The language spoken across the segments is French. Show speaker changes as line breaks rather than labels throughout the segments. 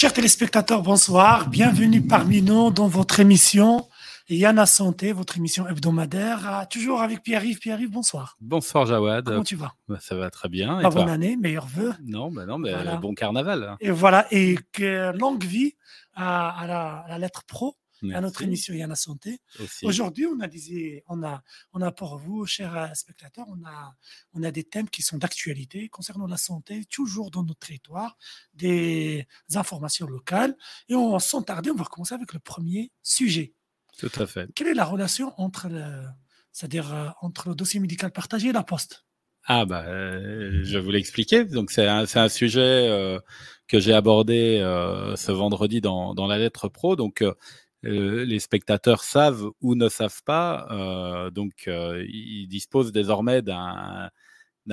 Chers téléspectateurs, bonsoir. Bienvenue parmi nous dans votre émission Yana Santé, votre émission hebdomadaire. Ah, toujours avec Pierre-Yves. Pierre-Yves, bonsoir.
Bonsoir Jawad.
Comment tu vas?
Bah, Ça va très bien.
bonne année, meilleurs vœux.
Non, bah non, mais bon carnaval.
Et voilà, et que longue vie à, la, lettre pro. À notre émission Yana Santé. Aujourd'hui, on a, on, a, on a pour vous, chers spectateurs, on a, on a des thèmes qui sont d'actualité concernant la santé, toujours dans notre territoire, des informations locales. Et on, sans tarder, on va commencer avec le premier sujet.
Tout à fait.
Quelle est la relation entre le, c'est-à-dire euh, entre le dossier médical partagé et la poste?
Ah bah, euh, je vous l'expliquer. Donc c'est un, un, sujet euh, que j'ai abordé ce vendredi dans, dans, la lettre pro. Donc les spectateurs savent ou ne savent pas. donc ils disposent désormais d'un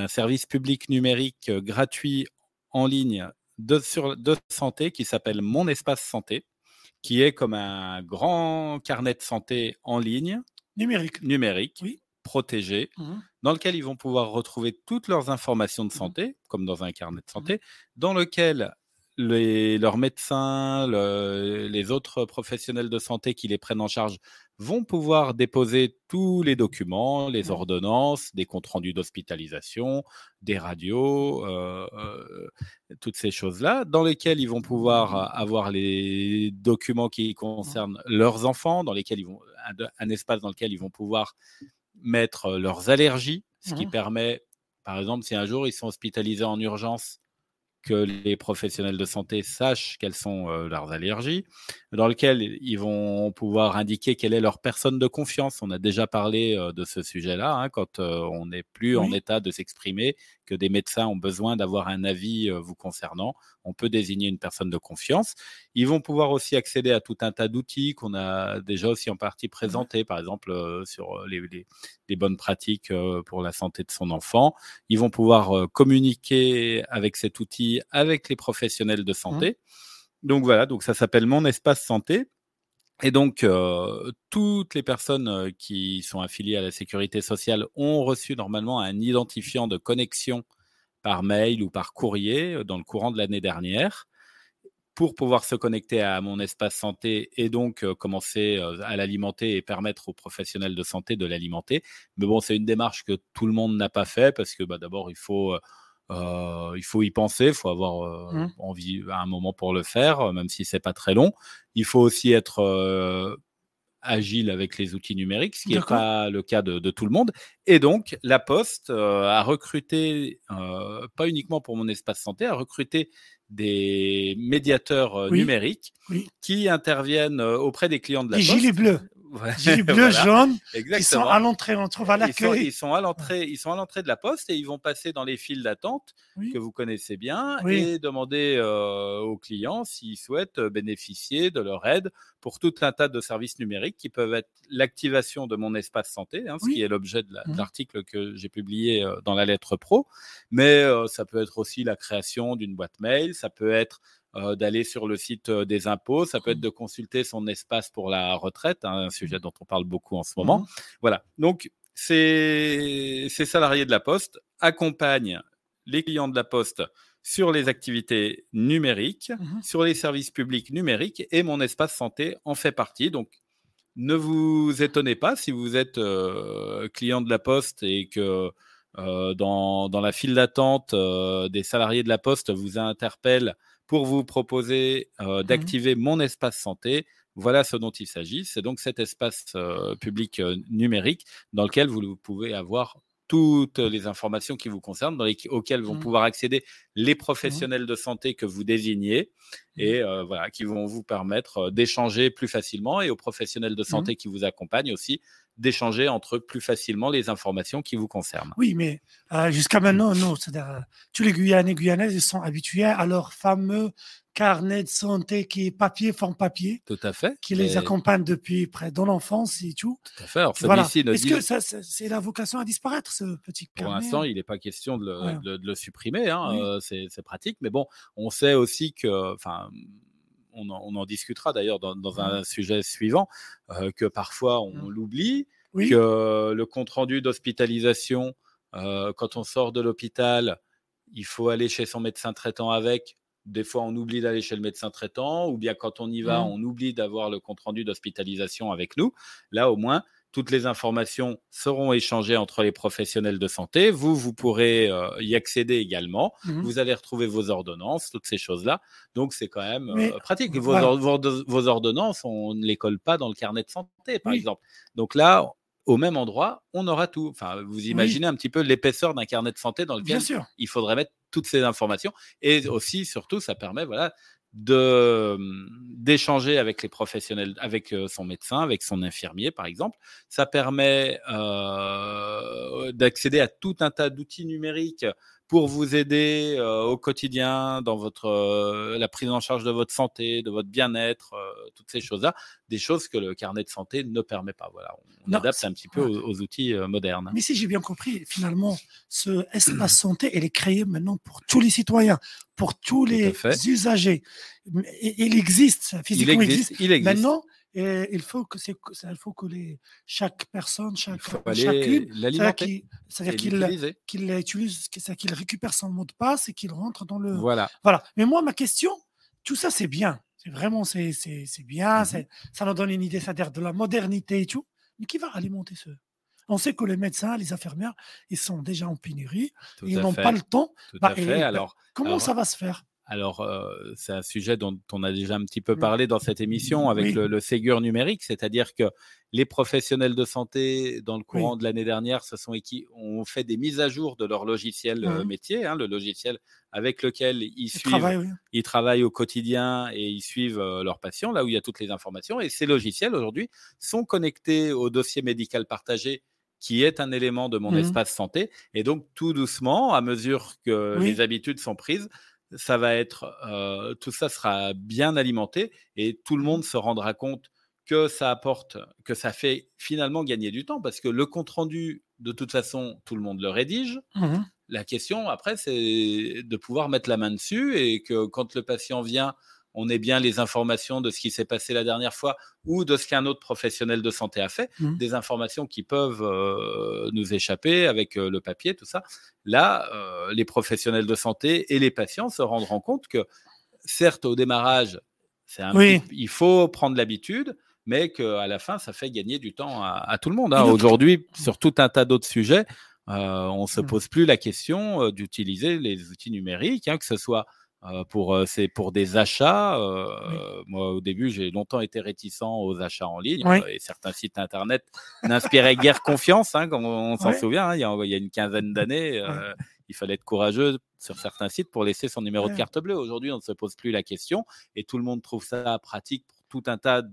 service public numérique gratuit en ligne de, sur, de santé qui s'appelle Mon Espace Santé qui est comme un grand carnet de santé en ligne.
Numérique.
Numérique. Protégé, mmh dans lequel ils vont pouvoir retrouver toutes leurs informations de mmh santé, comme dans un carnet de mmh santé, dans lequel les, leurs médecins, les autres professionnels de santé qui les prennent en charge vont pouvoir déposer tous les documents, les ordonnances, des comptes rendus d'hospitalisation, des radios, euh, euh, toutes ces choses-là, dans lesquelles ils vont pouvoir avoir les documents qui concernent leurs enfants, dans lesquels ils vont un, espace dans lequel ils vont pouvoir mettre leurs allergies, ce qui permet, par exemple, si un jour ils sont hospitalisés en urgence, que les professionnels de santé sachent quelles sont euh, leurs allergies, dans lequel ils vont pouvoir indiquer quelle est leur personne de confiance. On a déjà parlé euh, de ce sujet-là, hein, quand euh, on n'est plus en état de s'exprimer, que des médecins ont besoin d'avoir un avis vous concernant. On peut désigner une personne de confiance. Ils vont pouvoir aussi accéder à tout un tas d'outils qu'on a déjà aussi en partie présentés, par exemple sur les, les, bonnes pratiques pour la santé de son enfant. Ils vont pouvoir communiquer avec cet outil avec les professionnels de santé. Donc voilà, donc ça s'appelle Mon Espace Santé. Et donc, toutes les personnes qui sont affiliées à la sécurité sociale ont reçu normalement un identifiant de connexion par mail ou par courrier dans le courant de l'année dernière pour pouvoir se connecter à mon espace santé et donc commencer à l'alimenter et permettre aux professionnels de santé de l'alimenter. Mais bon, c'est une démarche que tout le monde n'a pas fait parce que bah, d'abord, il faut euh, il faut y penser, il faut avoir euh, mmh. envie à un moment pour le faire, même si c'est pas très long. Il faut aussi être euh, agile avec les outils numériques, ce qui n'est pas le cas de, tout le monde. Et donc, La Poste a recruté, pas uniquement pour mon espace santé, a recruté des médiateurs numériques qui interviennent auprès des clients de La
Poste.
Les
gilets bleus. J'ai bleu, jaune. Ils sont à l'entrée, on trouve à l'accueil.
Ils, sont à l'entrée, ils sont à l'entrée de la poste et ils vont passer dans les files d'attente que vous connaissez bien et demander euh, aux clients s'ils souhaitent bénéficier de leur aide pour tout un tas de services numériques qui peuvent être l'activation de mon espace santé, hein, ce qui est l'objet de mmh. l'article que j'ai publié euh, dans la lettre pro, mais euh, ça peut être aussi la création d'une boîte mail, ça peut être euh, d'aller sur le site euh, des impôts, ça peut être de consulter son espace pour la retraite, hein, un sujet dont on parle beaucoup en ce moment. Mmh. Voilà. Donc, ces, salariés de la Poste accompagnent les clients de la Poste sur les activités numériques, sur les services publics numériques, et mon espace santé en fait partie. Donc, ne vous étonnez pas si vous êtes euh, client de la Poste et que dans, dans, la file d'attente, des salariés de la Poste vous interpellent pour vous proposer euh, mmh d'activer mon espace santé. Voilà ce dont il s'agit. C'est donc cet espace euh, public euh, numérique dans lequel vous pouvez avoir toutes les informations qui vous concernent, dans les, auxquelles vont mmh. pouvoir accéder les mmh professionnels de santé que vous désignez et voilà, qui vont vous permettre d'échanger plus facilement et aux professionnels de santé qui vous accompagnent aussi d'échanger entre eux plus facilement les informations qui vous concernent.
Oui, mais euh, jusqu'à maintenant, non. C'est-à-dire, euh, tous les Guyanais et Guyanaises ils sont habitués à leur fameux carnet de santé qui est papier, forme papier.
Tout à fait.
Qui les accompagne depuis près dans l'enfance et tout.
Tout à fait. Alors, voilà. Est-ce
que ça, c'est la vocation à disparaître, ce petit
carnet Pour l'instant, il n'est pas question de le, de, le supprimer. Hein, euh, c'est pratique. Mais bon, on sait aussi que, enfin, on en, discutera d'ailleurs dans, un sujet suivant, euh, que parfois on l'oublie, que le compte-rendu d'hospitalisation, euh, quand on sort de l'hôpital, il faut aller chez son médecin traitant avec. Des fois on oublie d'aller chez le médecin traitant, ou bien quand on y va, mmh. on oublie d'avoir le compte-rendu d'hospitalisation avec nous. Là, au moins, toutes les informations seront échangées entre les professionnels de santé. Vous, vous pourrez euh, y accéder également. Mmh. Vous allez retrouver vos ordonnances, toutes ces choses-là. Donc, c'est quand même euh, pratique. Vos, vos, ordonnances, on ne les colle pas dans le carnet de santé, par exemple. Donc là, au même endroit, on aura tout. Enfin, vous imaginez un petit peu l'épaisseur d'un carnet de santé dans lequel il faudrait mettre toutes ces informations. Et aussi, surtout, ça permet voilà, de d'échanger avec les professionnels, avec son médecin, avec son infirmier, par exemple. Ça permet d'accéder à tout un tas d'outils numériques pour vous aider au quotidien dans votre la prise en charge de votre santé, de votre bien-être, toutes ces choses-là, des choses que le carnet de santé ne permet pas. Voilà, on, adapte un petit peu aux, outils modernes.
Mais si j'ai bien compris, finalement, ce espace santé, elle est créé maintenant pour tous les citoyens, pour tous les usagers. Il existe, physiquement, il existe. Il existe. Maintenant, et il faut que, il faut que les, chaque personne, chaque, chacune, c'est-à-dire qu'il qu'il utilise, qu'il récupère son mot de passe et qu'il rentre dans le.
Voilà.
Voilà. Mais moi, ma question, tout ça, c'est bien. C'est vraiment, c'est bien. Mmh ça nous donne une idée, c'est-à-dire de la modernité et tout. Mais qui va alimenter ce on sait que les médecins, les infirmières, ils sont déjà en pénurie, ils n'ont pas le temps.
Bah, alors,
comment ça va se faire?
Alors, c'est un sujet dont on a déjà un petit peu mmh. parlé dans cette émission avec le, Ségur numérique, c'est-à-dire que les professionnels de santé, dans le courant de l'année dernière, se sont ont fait des mises à jour de leur logiciel mmh. métier, hein, le logiciel avec lequel ils, suivent, ils travaillent au quotidien et ils suivent leurs patients, là où il y a toutes les informations. Et ces logiciels, aujourd'hui, sont connectés au dossier médical partagé qui est un élément de mon mmh. espace santé. Et donc, tout doucement, à mesure que les habitudes sont prises, ça va être, tout ça sera bien alimenté et tout le monde se rendra compte que ça apporte, que ça fait finalement gagner du temps parce que le compte rendu, de toute façon, tout le monde le rédige. Mmh la question après, c'est de pouvoir mettre la main dessus et que quand le patient vient on ait bien les informations de ce qui s'est passé la dernière fois ou de ce qu'un autre professionnel de santé a fait, mmh. des informations qui peuvent euh, nous échapper avec euh, le papier, tout ça. Là, euh, les professionnels de santé et les patients se rendront compte que, certes, au démarrage, il faut prendre l'habitude, mais qu'à la fin, ça fait gagner du temps à, tout le monde. Hein. Aujourd'hui, sur tout un tas d'autres sujets, on ne se mmh. pose plus la question d'utiliser les outils numériques, hein, que ce soit pour c'est pour des achats. Moi, au début, j'ai longtemps été réticent aux achats en ligne et certains sites internet n'inspiraient guère confiance, hein, comme on, s'en souvient. Hein, il, y a, une quinzaine d'années, il fallait être courageux sur certains sites pour laisser son numéro de carte bleue. Aujourd'hui, on ne se pose plus la question et tout le monde trouve ça pratique pour tout un tas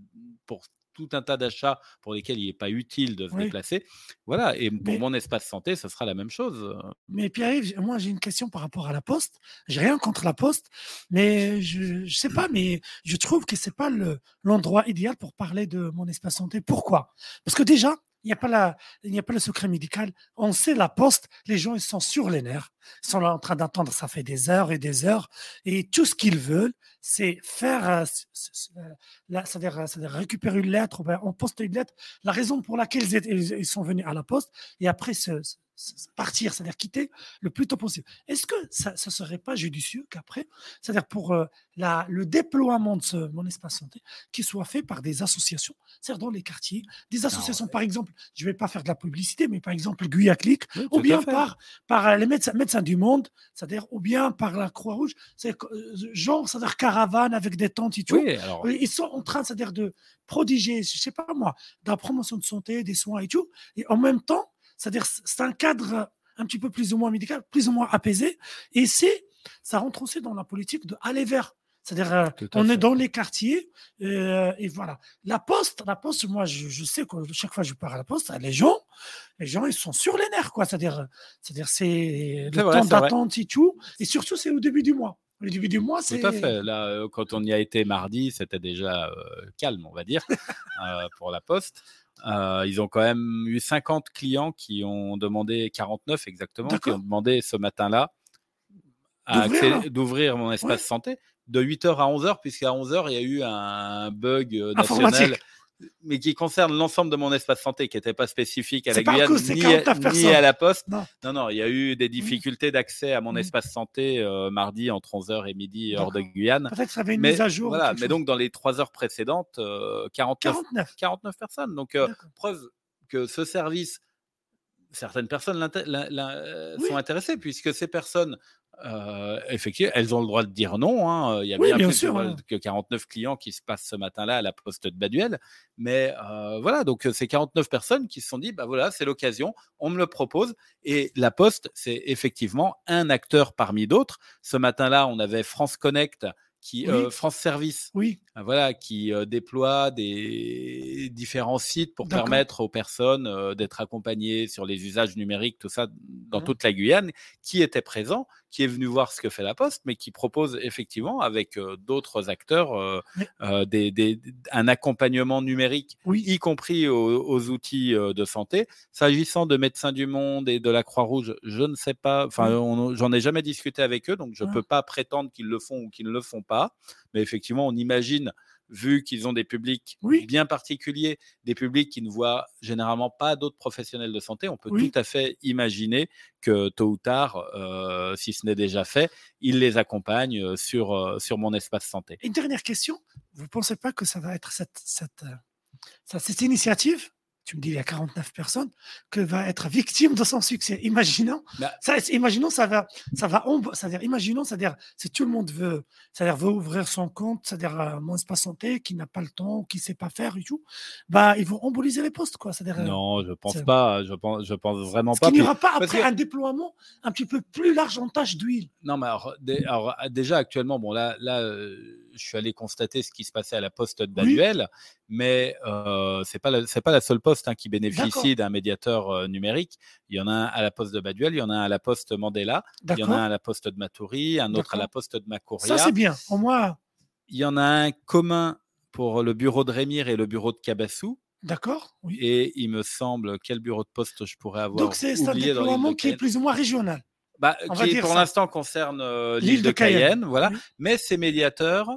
pour tout un tas d'achats pour lesquels il n'est pas utile de se déplacer. Voilà, et pour mon espace santé, ce sera la même chose.
Mais Pierre-Yves, moi j'ai une question par rapport à la poste. J'ai rien contre la poste, mais je ne sais pas, mais je trouve que c'est pas l'endroit idéal pour parler de mon espace santé. Pourquoi? Parce que déjà, il n'y a, pas la, il n'y a pas le secret médical. On sait la poste, les gens ils sont sur les nerfs. Ils sont là en train d'attendre, ça fait des heures et des heures. Et tout ce qu'ils veulent, c'est faire, euh, euh, c'est-à-dire, récupérer une lettre, on poste une lettre, la raison pour laquelle ils, sont venus à la poste, et après se, partir, c'est-à-dire quitter le plus tôt possible. Est-ce que ça ne serait pas judicieux qu'après, c'est-à-dire pour euh, la, le déploiement de ce, mon espace santé, qu'il soit fait par des associations, c'est-à-dire dans les quartiers, des associations, par exemple, je ne vais pas faire de la publicité, mais par exemple Guyaclic, ou bien par, par euh, les médecins, médecins du monde, c'est-à-dire ou bien par la Croix-Rouge, c'est euh, genre, c'est-à-dire caravane avec des tentes et tout. Ils sont en train, c'est-à-dire de prodiger, je ne sais pas moi, de la promotion de santé, des soins et tout, et en même temps, c'est-à-dire, c'est un cadre un petit peu plus ou moins médical, plus ou moins apaisé. Et c'est, ça rentre aussi dans la politique de aller vers. C'est-à-dire, euh, on est dans les quartiers euh, et voilà. La poste, la poste, moi, je, sais que chaque fois que je pars à la poste, les gens, les gens, ils sont sur les nerfs, quoi. C'est-à-dire, c'est-à-dire, c'est le temps d'attente et tout. Et surtout, c'est au début du mois. Au début du mois, c'est.
Tout à fait. Là, euh, quand on y a été mardi, c'était déjà calme, on va dire, pour la poste. Euh, ils ont quand même eu 50 clients qui ont demandé, 49 exactement, qui ont demandé ce matin-là d'ouvrir mon espace santé de 8h à 11h, puisqu'à 11h, il y a eu un bug euh, national mais qui concerne l'ensemble de mon espace santé, qui n'était pas spécifique à la Guyane ni, à, la Poste. Non. non, il y a eu des difficultés d'accès à mon espace santé euh, mardi entre 11h et midi hors de Guyane.
Peut-être que ça avait une mise à jour.
Voilà, mais donc dans les trois heures précédentes, 49, 49. personnes. Donc preuve que ce service certaines personnes sont intéressées puisque ces personnes euh, effectivement, elles ont le droit de dire non. Hein. Il y a bien, plus que 49 clients qui se passent ce matin-là à la poste de Baduel. Mais euh, voilà, donc c'est 49 personnes qui se sont dit, bah voilà, c'est l'occasion, on me le propose. Et la poste, c'est effectivement un acteur parmi d'autres. Ce matin-là, on avait France Connect qui euh, France Service,
oui.
Euh, voilà, qui euh, déploie des différents sites pour permettre aux personnes d'être accompagnées sur les usages numériques, tout ça dans mmh. toute la Guyane, qui était présent, qui est venu voir ce que fait la Poste, mais qui propose effectivement avec d'autres acteurs des, un accompagnement numérique, y compris aux, outils de santé. S'agissant de Médecins du Monde et de la Croix-Rouge, je ne sais pas, enfin, j'en ai jamais discuté avec eux, donc je ne peux pas prétendre qu'ils le font ou qu'ils ne le font pas. Mais effectivement, on imagine, vu qu'ils ont des publics bien particuliers, des publics qui ne voient généralement pas d'autres professionnels de santé, on peut tout à fait imaginer que tôt ou tard, euh, si ce n'est déjà fait, ils les accompagnent euh, sur, euh, sur mon espace santé.
Une dernière question, vous ne pensez pas que ça va être cette, cette, cette initiative tu me dis il y a 49 personnes, que va être victime de son succès. Imaginons, bah ça, imaginons ça va, ça va, c'est-à-dire, imaginons, c'est-à-dire, si tout le monde veut, c'est-à-dire veut ouvrir son compte, c'est-à-dire euh, mon espace santé, qui n'a pas le temps, qui sait pas faire et tout, bah ils vont emboliser les postes, quoi. C'est-à-dire,
euh, non, je pense pas, je pense, je pense vraiment pas.
Il n'y aura pas après un déploiement un petit peu plus large en tâche d'huile.
Non, mais alors, déjà actuellement, bon là, là. Euh, je suis allé constater ce qui se passait à la poste de Baduel, mais euh, c'est pas c'est pas la seule poste hein, qui bénéficie d'un médiateur euh, numérique. Il y en a un à la poste de Baduel, il y en a un à la poste Mandela, il y en a un à la poste de Maturi, un autre à la poste de Macouria.
Ça c'est bien. Au moins.
Il y en a un commun pour le bureau de Rémire et le bureau de Cabassou.
D'accord.
Oui. Et il me semble quel bureau de poste je pourrais avoir. Donc
c'est un déploiement qui est plus ou moins régional.
Bah, qui pour l'instant concerne euh, l'île de, Cayenne, voilà. Mais ces médiateurs,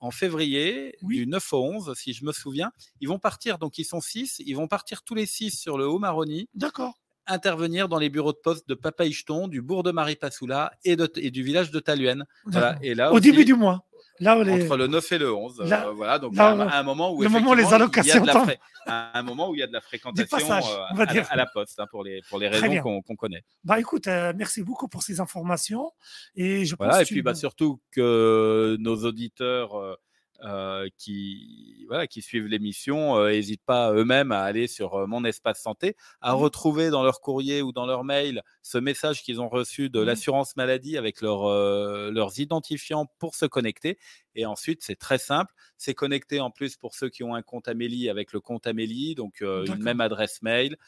en février, du 9 au 11, si je me souviens, ils vont partir, donc ils sont six, ils vont partir tous les six sur le Haut-Maroni.
D'accord.
Intervenir dans les bureaux de poste de Papaïcheton, du bourg de Marie-Passoula et, et, du village de Taluenne.
Voilà. Et là, au début du mois.
Là Entre le 9 et le 11. Euh, voilà, donc à, un moment où,
le moment les allocations
il y a de la à un moment où il y a de la fréquentation euh, à, la poste hein, pour, les, pour les raisons qu'on connaît.
Bah écoute, euh, merci beaucoup pour ces informations. Et je
voilà, et puis bah, surtout que nos auditeurs euh, qui, voilà, qui suivent l'émission n'hésitent pas eux-mêmes à aller sur mon espace santé, à mmh. retrouver dans leur courrier ou dans leur mail ce message qu'ils ont reçu de mmh. l'assurance maladie avec leur, leurs identifiants pour se connecter. Et ensuite, c'est très simple. C'est connecté en plus pour ceux qui ont un compte Amélie avec le compte Amélie, donc une même adresse mail,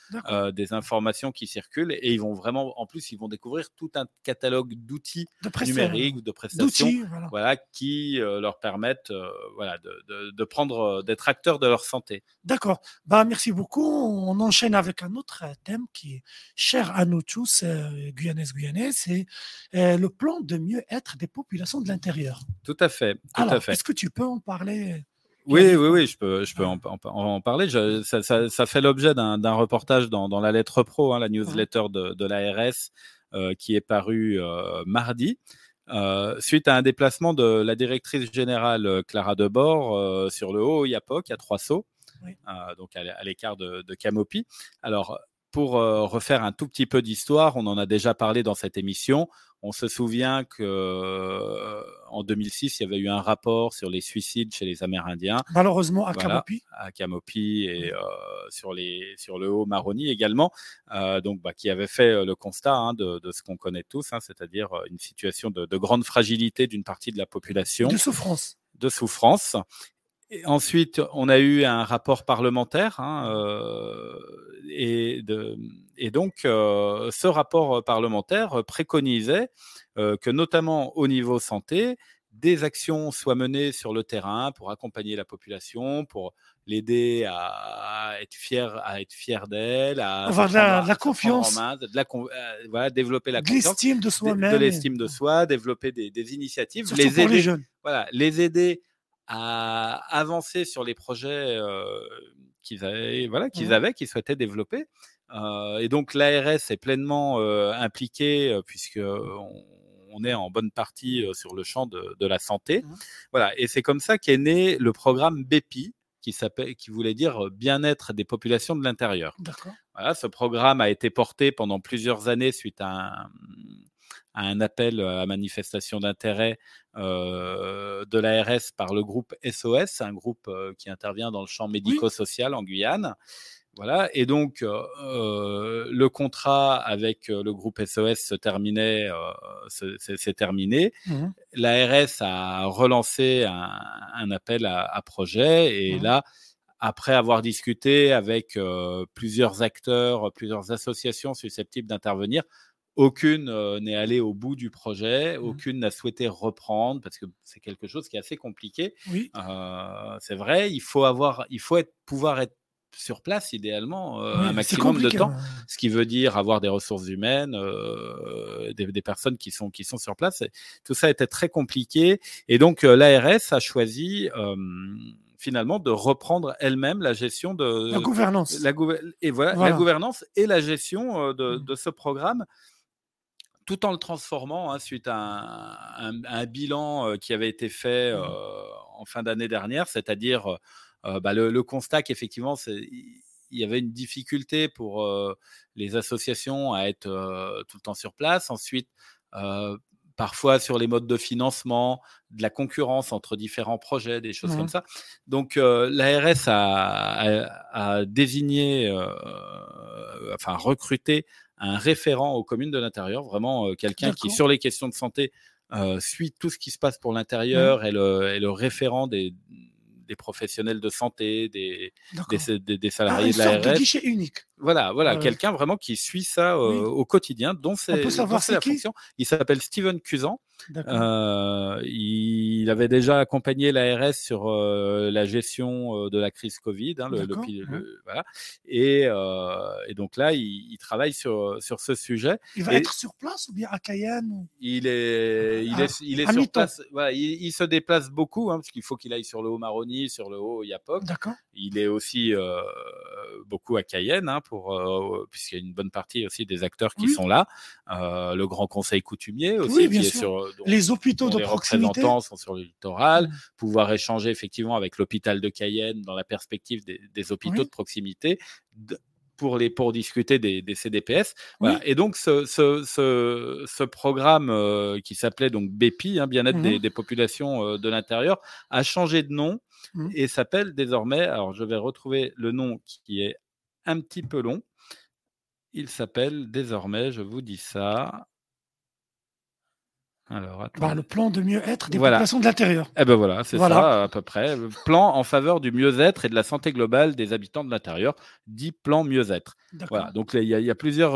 des informations qui circulent. Et ils vont vraiment, en plus, ils vont découvrir tout un catalogue d'outils numériques, de prestations, voilà. qui leur permettent voilà, de, de, prendre, d'être acteurs de leur santé.
D'accord. Bah, merci beaucoup. On enchaîne avec un autre thème qui est cher à nous tous, euh, Guyanaises, Guyanais, c'est le plan de mieux-être des populations de l'intérieur.
Tout à fait.
Alors, est-ce que tu peux en parler
oui, oui, oui, je peux, je peux en, parler. ça, fait l'objet d'un reportage dans, la lettre pro, hein, la newsletter de, de l'ARS, euh, qui est paru euh, mardi. Euh, suite à un déplacement de la directrice générale Clara Debord sur le haut Yapok à Trois Sauts, donc à l'écart de, de Camopi. Alors, pour refaire un tout petit peu d'histoire, on en a déjà parlé dans cette émission. On se souvient que euh, en 2006, il y avait eu un rapport sur les suicides chez les Amérindiens.
Malheureusement à Camopi.
À Camopi et euh, sur, les, sur le haut Maroni également, euh, donc bah, qui avait fait le constat hein, de, ce qu'on connaît tous, hein, c'est-à-dire une situation de, de grande fragilité d'une partie de la population.
De souffrance.
De souffrance ensuite, on a eu un rapport parlementaire hein, euh, et, donc euh, ce rapport parlementaire préconisait euh, que notamment au niveau santé, des actions soient menées sur le terrain pour accompagner la population, pour l'aider à, être fier, à être fier d'elle, à
avoir la, la confiance,
de la, voilà, développer la
l'estime de soi-même,
de, l'estime de soi, développer des, initiatives, les aider,
les jeunes.
voilà, les aider à avancer sur les projets qu'ils avaient, voilà, qu'ils avaient, qu'ils souhaitaient développer. et donc l'ARS est pleinement impliquée puisque on, est en bonne partie sur le champ de, la santé. Mmh voilà, et c'est comme ça qu'est né le programme BEPI, qui, qui voulait dire bien-être des populations de l'intérieur. Voilà, ce programme a été porté pendant plusieurs années suite à un, appel à manifestation d'intérêt de l'ARS par le groupe SOS, un groupe qui intervient dans le champ médico-social en Guyane. Voilà, et donc le contrat avec le groupe SOS se terminait, c'est terminé. Mmh. L'ARS a relancé un, appel à, projet, et mmh. là, après avoir discuté avec plusieurs acteurs, plusieurs associations susceptibles d'intervenir, aucune n'est allée au bout du projet, mmh aucune n'a souhaité reprendre parce que c'est quelque chose qui est assez compliqué. Oui. c'est vrai, il faut avoir, il faut être, pouvoir être sur place idéalement un maximum de temps, ce qui veut dire avoir des ressources humaines, des, personnes qui sont qui sont sur place. tout ça était très compliqué et donc l'ARS a choisi finalement de reprendre elle-même la gestion de
la gouvernance.
La et voilà, la gouvernance et la gestion de, mmh. de ce programme tout en le transformant hein, suite à un, bilan qui avait été fait mmh. en fin d'année dernière, c'est-à-dire bah, le, constat qu'effectivement, il y avait une difficulté pour les associations à être tout le temps sur place. Ensuite, parfois sur les modes de financement, de la concurrence entre différents projets, des choses comme ça. Donc l'ARS a, désigné, enfin recruté un référent aux communes de l'intérieur, vraiment quelqu'un qui, sur les questions de santé, suit tout ce qui se passe pour mmh. l'intérieur, et le, référent des, des professionnels de santé, des, des, des, salariés ah, de l'ARS.
guichet unique.
Voilà, voilà, quelqu'un vraiment qui suit ça au quotidien, dont c'est la fonction. Il s'appelle Steven Cusan. Euh, il avait déjà accompagné l'ARS sur euh, la gestion de la crise Covid, hein, le, le, voilà. et, et, donc là, il, travaille sur, sur ce sujet.
Il va être sur place ou bien à Cayenne
Il est, il est, il est sur place. Voilà, il, se déplace beaucoup hein, parce qu'il faut qu'il aille sur le haut Maroni, sur le haut Yapok. D'accord. Il est aussi beaucoup à Cayenne. Hein, pour euh, puisqu'il y a une bonne partie aussi des acteurs qui sont là. Euh, le Grand Conseil coutumier aussi,
bien sûr. les hôpitaux de
les
proximité.
représentants sont sur le littoral. Mmh. Pouvoir échanger effectivement avec l'hôpital de Cayenne dans la perspective des, hôpitaux de proximité. pour, les, pour discuter des, CDPS. Et donc, ce, ce, programme euh, qui s'appelait donc BEPI, hein, bien-être des, mmh. populations de l'intérieur, a changé de nom mmh. et s'appelle désormais, alors je vais retrouver le nom qui est un petit peu long. Il s'appelle désormais, je vous dis ça.
Alors, bah, le plan de mieux-être des populations de l'intérieur.
Eh ben voilà, c'est ça à peu près. plan en faveur du mieux-être et de la santé globale des habitants de l'intérieur, dit plan mieux-être. Voilà, donc il y, a plusieurs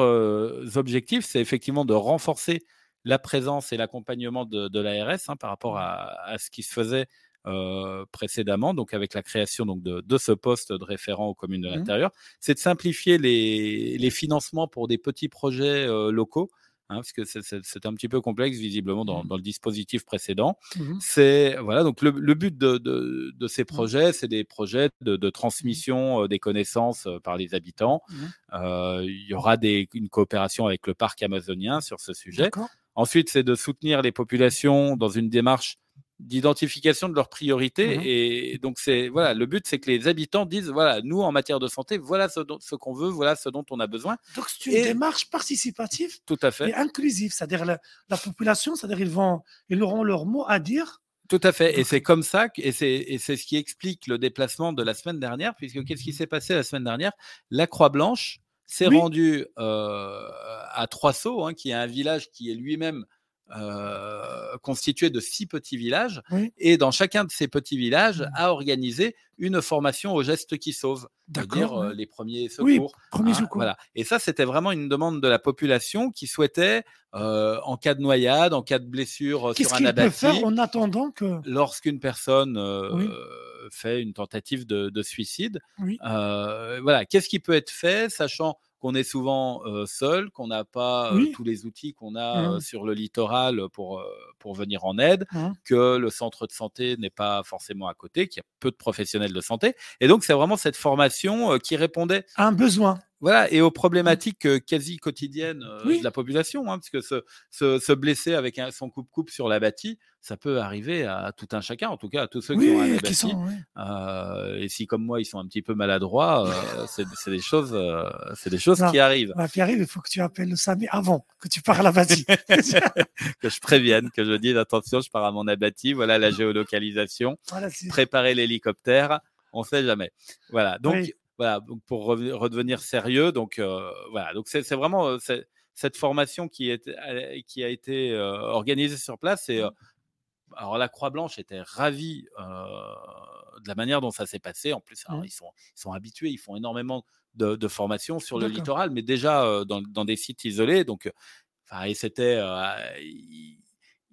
objectifs. C'est effectivement de renforcer la présence et l'accompagnement de, l'ARS hein, par rapport à, ce qui se faisait euh, précédemment, donc avec la création donc de, de, ce poste de référent aux communes de mmh. l'intérieur, c'est de simplifier les, les, financements pour des petits projets euh, locaux. Hein, parce que c'est un petit peu complexe visiblement dans, mmh. dans le dispositif précédent. Mmh. C'est voilà donc le, le but de, de, de, ces projets, c'est des projets de, transmission euh, des connaissances par les habitants. il y aura des, une coopération avec le parc amazonien sur ce sujet. Ensuite, c'est de soutenir les populations dans une démarche d'identification de leurs priorités. Mmh et donc, c'est voilà, le but, c'est que les habitants disent voilà, nous, en matière de santé, voilà ce, ce qu'on veut, voilà ce dont on a besoin.
Donc, c'est une démarche participative
tout à fait.
et inclusive. C'est-à-dire, la, population, c'est-à-dire, ils, vont, ils auront leur mot à dire.
Tout à fait. Et c'est comme ça, et c'est ce qui explique le déplacement de la semaine dernière, puisque qu'est-ce qui s'est passé la semaine dernière? La Croix-Blanche s'est rendue euh, à Trois Sceaux, hein, qui est un village qui est lui-même euh, constitué de six petits villages, et dans chacun de ces petits villages mmh. a organisé une formation aux gestes qui sauvent, c'est-à-dire euh, les premiers secours.
premiers hein, secours.
Voilà. Et ça, c'était vraiment une demande de la population qui souhaitait, euh, en cas de noyade, en cas de blessure sur un abattis,
faire en attendant que
lorsqu'une personne fait une tentative de, suicide, voilà, qu'est-ce qui peut être fait, sachant qu'on est souvent seul, qu'on n'a pas tous les outils qu'on a mmh. sur le littoral pour, pour venir en aide, mmh. que le centre de santé n'est pas forcément à côté, qu'il y a peu de professionnels de santé. Et donc, c'est vraiment cette formation qui répondait
à un besoin.
Voilà, et aux problématiques quasi quotidiennes de la population, hein, parce que se, se, blesser avec un, son coupe-coupe sur la bâtie, ça peut arriver à tout un chacun, en tout cas à tous ceux qui ont un bâti. et si, comme moi, ils sont un petit peu maladroits, c'est des choses, c'est des choses qui arrivent.
qui arrivent, il faut que tu appelles le SAMI avant que tu pars à bâtie.
que je prévienne, que je dise attention, je pars à mon abattis, voilà la géolocalisation, préparer l'hélicoptère, on sait jamais. Voilà, donc voilà, pour redevenir sérieux. Donc euh, voilà, donc c'est vraiment euh, cette formation qui, est, qui a été euh, organisée sur place. Et. Alors la Croix Blanche était ravie de la manière dont ça s'est passé. En plus, mmh. ils, sont, ils sont habitués, ils font énormément de, de formations sur le littoral, mais déjà dans, dans, des sites isolés. Donc, et c'était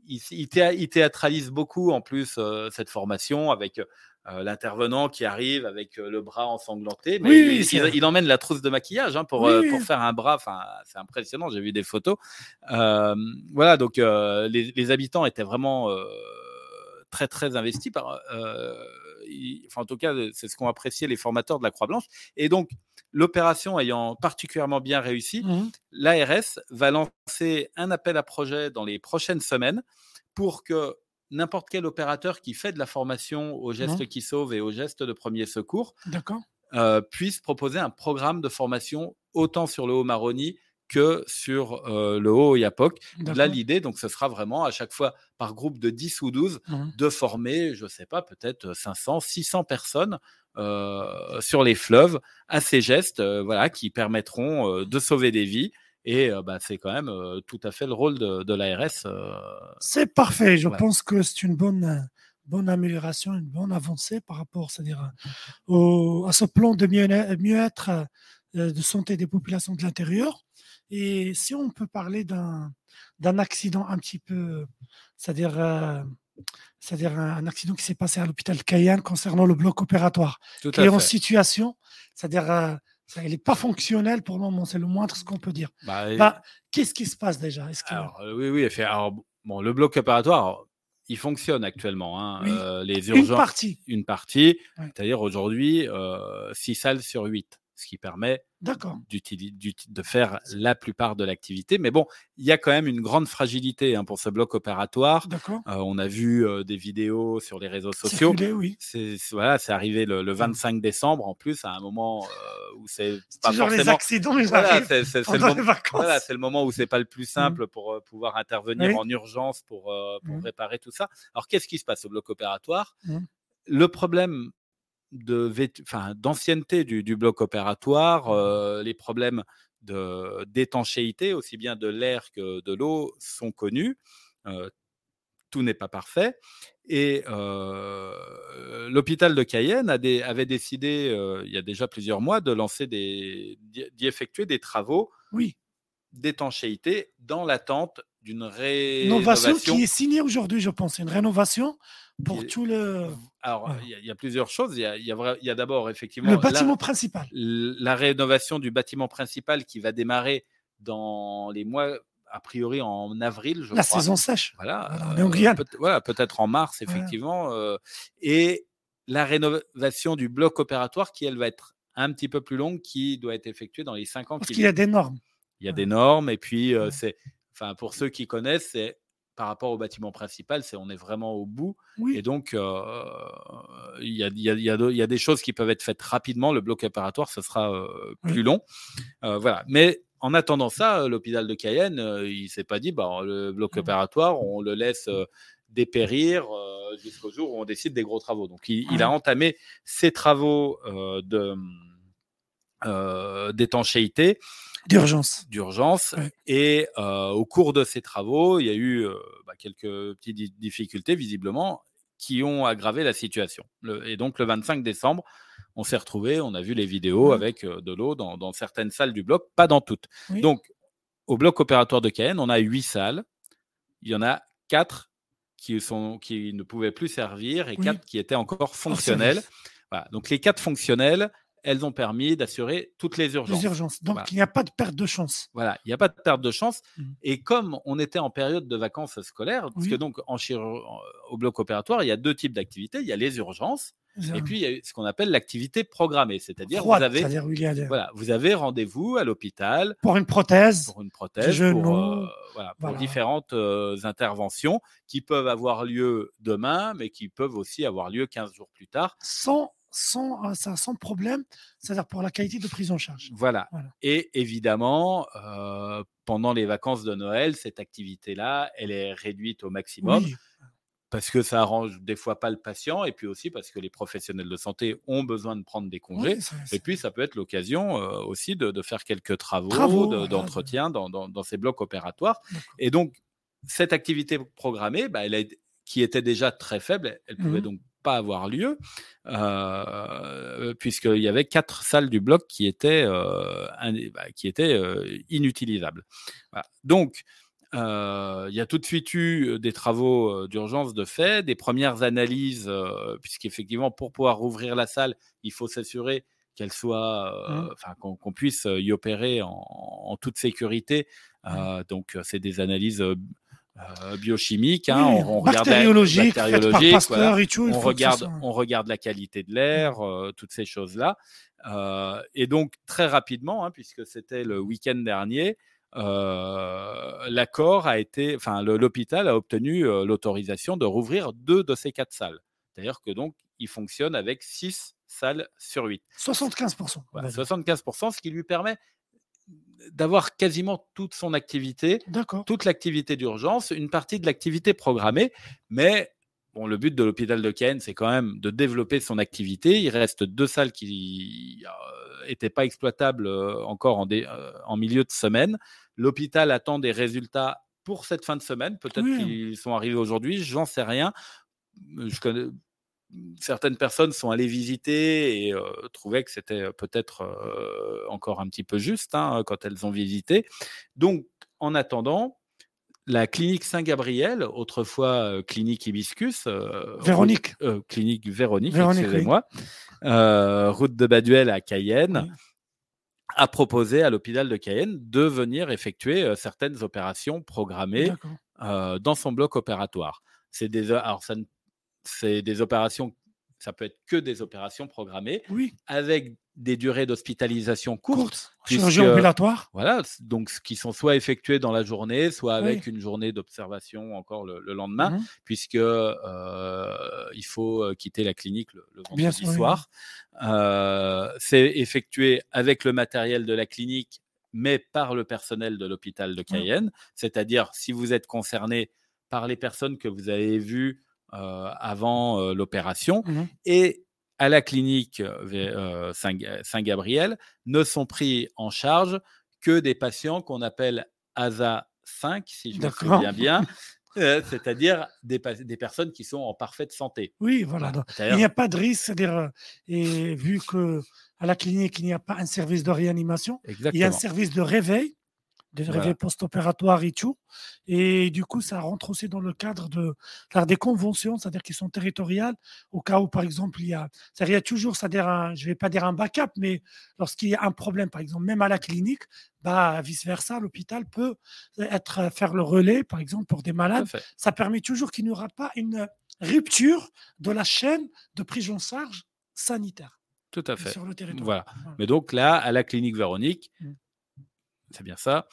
il, théâtralise beaucoup en plus cette formation avec euh, l'intervenant qui arrive avec euh, le bras ensanglanté. Mais il, emmène la trousse de maquillage hein, pour, euh, pour faire un bras. Enfin, c'est impressionnant. J'ai vu des photos. voilà, donc les, habitants étaient vraiment très très investis par. enfin, en tout cas, c'est ce qu'ont apprécié les formateurs de la Croix-Blanche. Et donc, l'opération ayant particulièrement bien réussi, mmh l'ARS va lancer un appel à projet dans les prochaines semaines pour que n'importe quel opérateur qui fait de la formation aux gestes qui sauvent et aux gestes de premier secours euh, puisse proposer un programme de formation autant sur le haut Maroni que sur euh, le haut Yapok. Là, l'idée, donc, ce sera vraiment à chaque fois par groupe de 10 ou 12 mmh. de former, je ne sais pas, peut-être 500, 600 personnes euh, sur les fleuves à ces gestes voilà, qui permettront de sauver des vies et bah, c'est quand même tout à fait le rôle de, l'ARS.
c'est parfait. Je pense que c'est une bonne, bonne amélioration, une bonne avancée par rapport c'est-à-dire à ce plan de mieux-être de santé des populations de l'intérieur. Et si on peut parler d'un, d'un accident un petit peu, c'est-à-dire c'est-à-dire un, accident qui s'est passé à l'hôpital Cayenne concernant le bloc opératoire, qui est en situation, c'est-à-dire il n'est pas fonctionnel pour le moment, c'est le moindre ce qu'on peut dire. Bah, bah, qu'est-ce qui se passe déjà?
Euh, Oui, oui, alors, bon, le bloc opératoire, il fonctionne actuellement. Hein, euh, les urgences,
une partie.
Une partie, c'est-à-dire aujourd'hui, 6 euh, salles sur 8 ce qui permet de faire la plupart de l'activité. Mais bon, il y a quand même une grande fragilité hein, pour ce bloc opératoire. Euh, on a vu euh, des vidéos sur les réseaux sociaux.
oui.
C'est voilà, c'est arrivé le, 25 mmh. décembre en plus, à un moment euh, où c'est
pas genre forcément. les accidents, les voilà, c'est le, moment...
voilà, le moment où c'est pas le plus mmh. simple pour pouvoir intervenir en urgence pour, pour mmh. réparer tout ça. Alors qu'est-ce qui se passe au bloc opératoire? Le problème d'ancienneté du, bloc opératoire, mmh euh, les problèmes d'étanchéité, aussi bien de l'air que de l'eau, sont connus. Euh, tout n'est pas parfait. Et euh, l'hôpital de Cayenne avait décidé, il y a déjà plusieurs mois, de lancer d'y effectuer des travaux
oui.
d'étanchéité dans l'attente d'une rénovation.
qui est signée aujourd'hui, je pense. Une rénovation pour tout le.
Alors, il y, a plusieurs choses. Il y a, d'abord, effectivement.
Le bâtiment principal.
La rénovation du bâtiment principal qui va démarrer dans les mois, a priori en avril, je
la saison sèche.
Voilà. Euh, peut, voilà, peut-être en mars, effectivement. Euh, et la rénovation du bloc opératoire qui, elle, va être un petit peu plus longue, qui doit être effectuée dans les cinq ans.
Parce qu'il y a des normes.
Il y a des normes, et puis euh, c'est enfin, pour ceux qui connaissent, c'est par rapport au bâtiment principal, c'est on est vraiment au bout. Et donc, il y, a, des choses qui peuvent être faites rapidement. Le bloc opératoire, ce sera plus long. voilà. Mais en attendant ça, l'hôpital de Cayenne, il ne s'est pas dit, bah, le bloc mmh. opératoire, on le laisse dépérir jusqu'au jour où on décide des gros travaux. Donc, il, a entamé ses travaux de d'étanchéité
D'urgence.
D'urgence. Et euh, au cours de ces travaux, il y a eu euh, bah, quelques petites difficultés, visiblement, qui ont aggravé la situation. et donc, le 25 décembre, on s'est retrouvé, on a vu les vidéos avec euh, de l'eau dans, certaines salles du bloc, pas dans toutes. Donc, au bloc opératoire de Cayenne, on a huit salles. Il y en a quatre qui, sont, qui ne pouvaient plus servir et quatre qui étaient encore fonctionnelles. Voilà. Donc, les quatre fonctionnelles, elles ont permis d'assurer toutes les urgences.
Les urgences. Donc, il n'y a pas de perte de chance.
Voilà, il n'y a pas de perte de chance. Mmh. Et comme on était en période de vacances scolaires, parce que donc en au bloc opératoire, il y a deux types d'activités. Il y a les urgences et puis, il y a ce qu'on appelle l'activité programmée, c'est-à-dire vous avez, voilà, vous avez rendez-vous à l'hôpital
pour une prothèse,
pour une prothèse, pour, euh, voilà, pour différentes euh, interventions qui peuvent avoir lieu demain, mais qui peuvent aussi avoir lieu 15 jours plus tard.
Sans, sans, euh, sans problème, c'est-à-dire pour la qualité de prise en charge.
Voilà. Et évidemment, pendant les vacances de Noël, cette activité-là, elle est réduite au maximum parce que ça arrange des fois pas le patient et puis aussi parce que les professionnels de santé ont besoin de prendre des congés. et puis ça peut être l'occasion euh, aussi de, faire quelques travaux, d'entretien dans, ces blocs opératoires. Et donc, cette activité programmée, bah, elle qui était déjà très faible, elle pouvait mmh donc pas avoir lieu, euh, puisqu'il y avait quatre salles du bloc qui étaient, euh, bah, qui étaient inutilisables. Donc, il y a tout de suite eu des travaux d'urgence de fait, des premières analyses, puisqu'effectivement, pour pouvoir rouvrir la salle, il faut s'assurer qu'elle soit, mmh. enfin, qu'on puisse y opérer en, toute sécurité. Donc, c'est des analyses biochimiques, hein, on, regarde la, on regarde, on regarde la qualité de l'air, mmh. toutes ces choses-là. et donc, très rapidement, hein, puisque c'était le week-end dernier, euh, l'accord a été, enfin, l'hôpital a obtenu euh, l'autorisation de rouvrir deux de ces quatre salles. C'est-à-dire que donc, il fonctionne avec six salles sur 8.
75%.
75%, ce qui lui permet d'avoir quasiment toute son activité, toute l'activité d'urgence, une partie de l'activité programmée, mais Bon, le but de l'hôpital de Caen, c'est quand même de développer son activité. Il reste deux salles qui n'étaient euh, pas exploitables encore en, en milieu de semaine. L'hôpital attend des résultats pour cette fin de semaine. Peut-être qu'ils sont arrivés aujourd'hui, j'en sais rien. Je connais, certaines personnes sont allées visiter et euh, trouvaient que c'était euh, peut-être euh, encore un petit peu juste hein, quand elles ont visité. Donc, en attendant, la clinique Saint-Gabriel, autrefois clinique Hibiscus,
Véronique,
clinique Véronique, excusez-moi, route de Baduel à Cayenne, a proposé à l'hôpital de Cayenne de venir effectuer certaines opérations programmées dans son bloc opératoire. C'est des, alors c'est des opérations, ça peut être que des opérations programmées,
oui.
avec des durées d'hospitalisation courtes.
Chirurgie ambulatoire.
Voilà, donc qui sont soit effectuées dans la journée, soit avec une journée d'observation encore le, lendemain, mmh puisque euh, il faut euh, quitter la clinique le, vendredi soir. Euh, c'est effectué avec le matériel de la clinique, mais par le personnel de l'hôpital de mmh. Cayenne. C'est-à-dire, si vous êtes concerné par les personnes que vous avez vues avant l'opération, mmh et à la clinique euh, Saint-Gabriel ne sont pris en charge que des patients qu'on appelle ASA 5, si je me souviens bien, euh, c'est-à-dire des, des, personnes qui sont en parfaite santé.
Oui, voilà. il n'y a pas de risque, c'est-à-dire, euh, et vu que à la clinique, il n'y a pas un service de réanimation, il y a un service de réveil des réveils post-opératoires et tout. Et du coup, ça rentre aussi dans le cadre de, des conventions, c'est-à-dire qui sont territoriales, au cas où, par exemple, il y a, il y a toujours, c'est-à-dire, je ne vais pas dire un backup, mais lorsqu'il y a un problème, par exemple, même à la clinique, bah, vice-versa, l'hôpital peut être, faire le relais, par exemple, pour des malades. Ça permet toujours qu'il n'y aura pas une rupture de la chaîne de prise en charge sanitaire.
Tout à fait. Sur le territoire. Voilà. Mais donc là, à la clinique Véronique, mmh. C'est bien ça.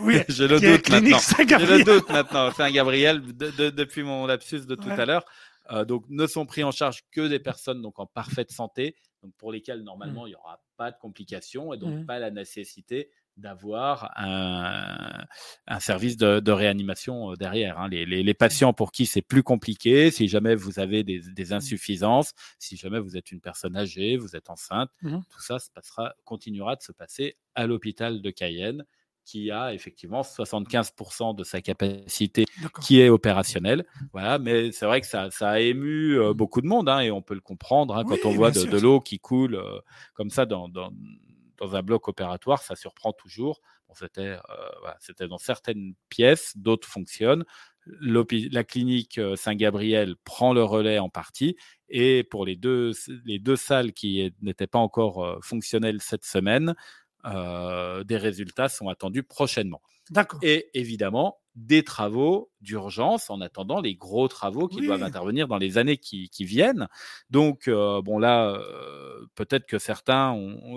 Oui,
je le doute maintenant. Je le doute maintenant. Saint-Gabriel, depuis mon lapsus de tout à l'heure. Euh, donc, ne sont pris en charge que des personnes donc en parfaite santé, donc pour lesquelles normalement mmh. il n'y aura pas de complications et donc mmh. pas la nécessité d'avoir un, service de, réanimation euh, derrière. Hein. Les, patients pour qui c'est plus compliqué, si jamais vous avez des, mmh. insuffisances, si jamais vous êtes une personne âgée, vous êtes enceinte, mmh tout ça se passera, continuera de se passer à l'hôpital de Cayenne qui a effectivement 75% de sa capacité qui est opérationnelle. Voilà, mais c'est vrai que ça, a ému euh, beaucoup de monde hein, et on peut le comprendre hein, quand on voit de, l'eau qui coule euh, comme ça dans, dans un bloc opératoire, ça surprend toujours. Bon, c'était, euh, c'était dans certaines pièces, d'autres fonctionnent. la clinique Saint-Gabriel prend le relais en partie. Et pour les deux, les deux salles qui n'étaient pas encore fonctionnelles cette semaine, des résultats sont attendus prochainement.
D'accord.
Et évidemment, des travaux d'urgence en attendant les gros travaux qui doivent intervenir dans les années qui, viennent. Donc, bon, là, peut-être que certains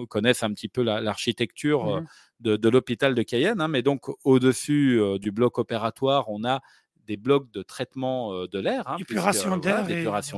connaissent un petit peu l'architecture mmh de, l'hôpital de Cayenne, hein, mais donc au-dessus du bloc opératoire, on a des blocs de traitement de l'air.
Hein, d'épuration d'air.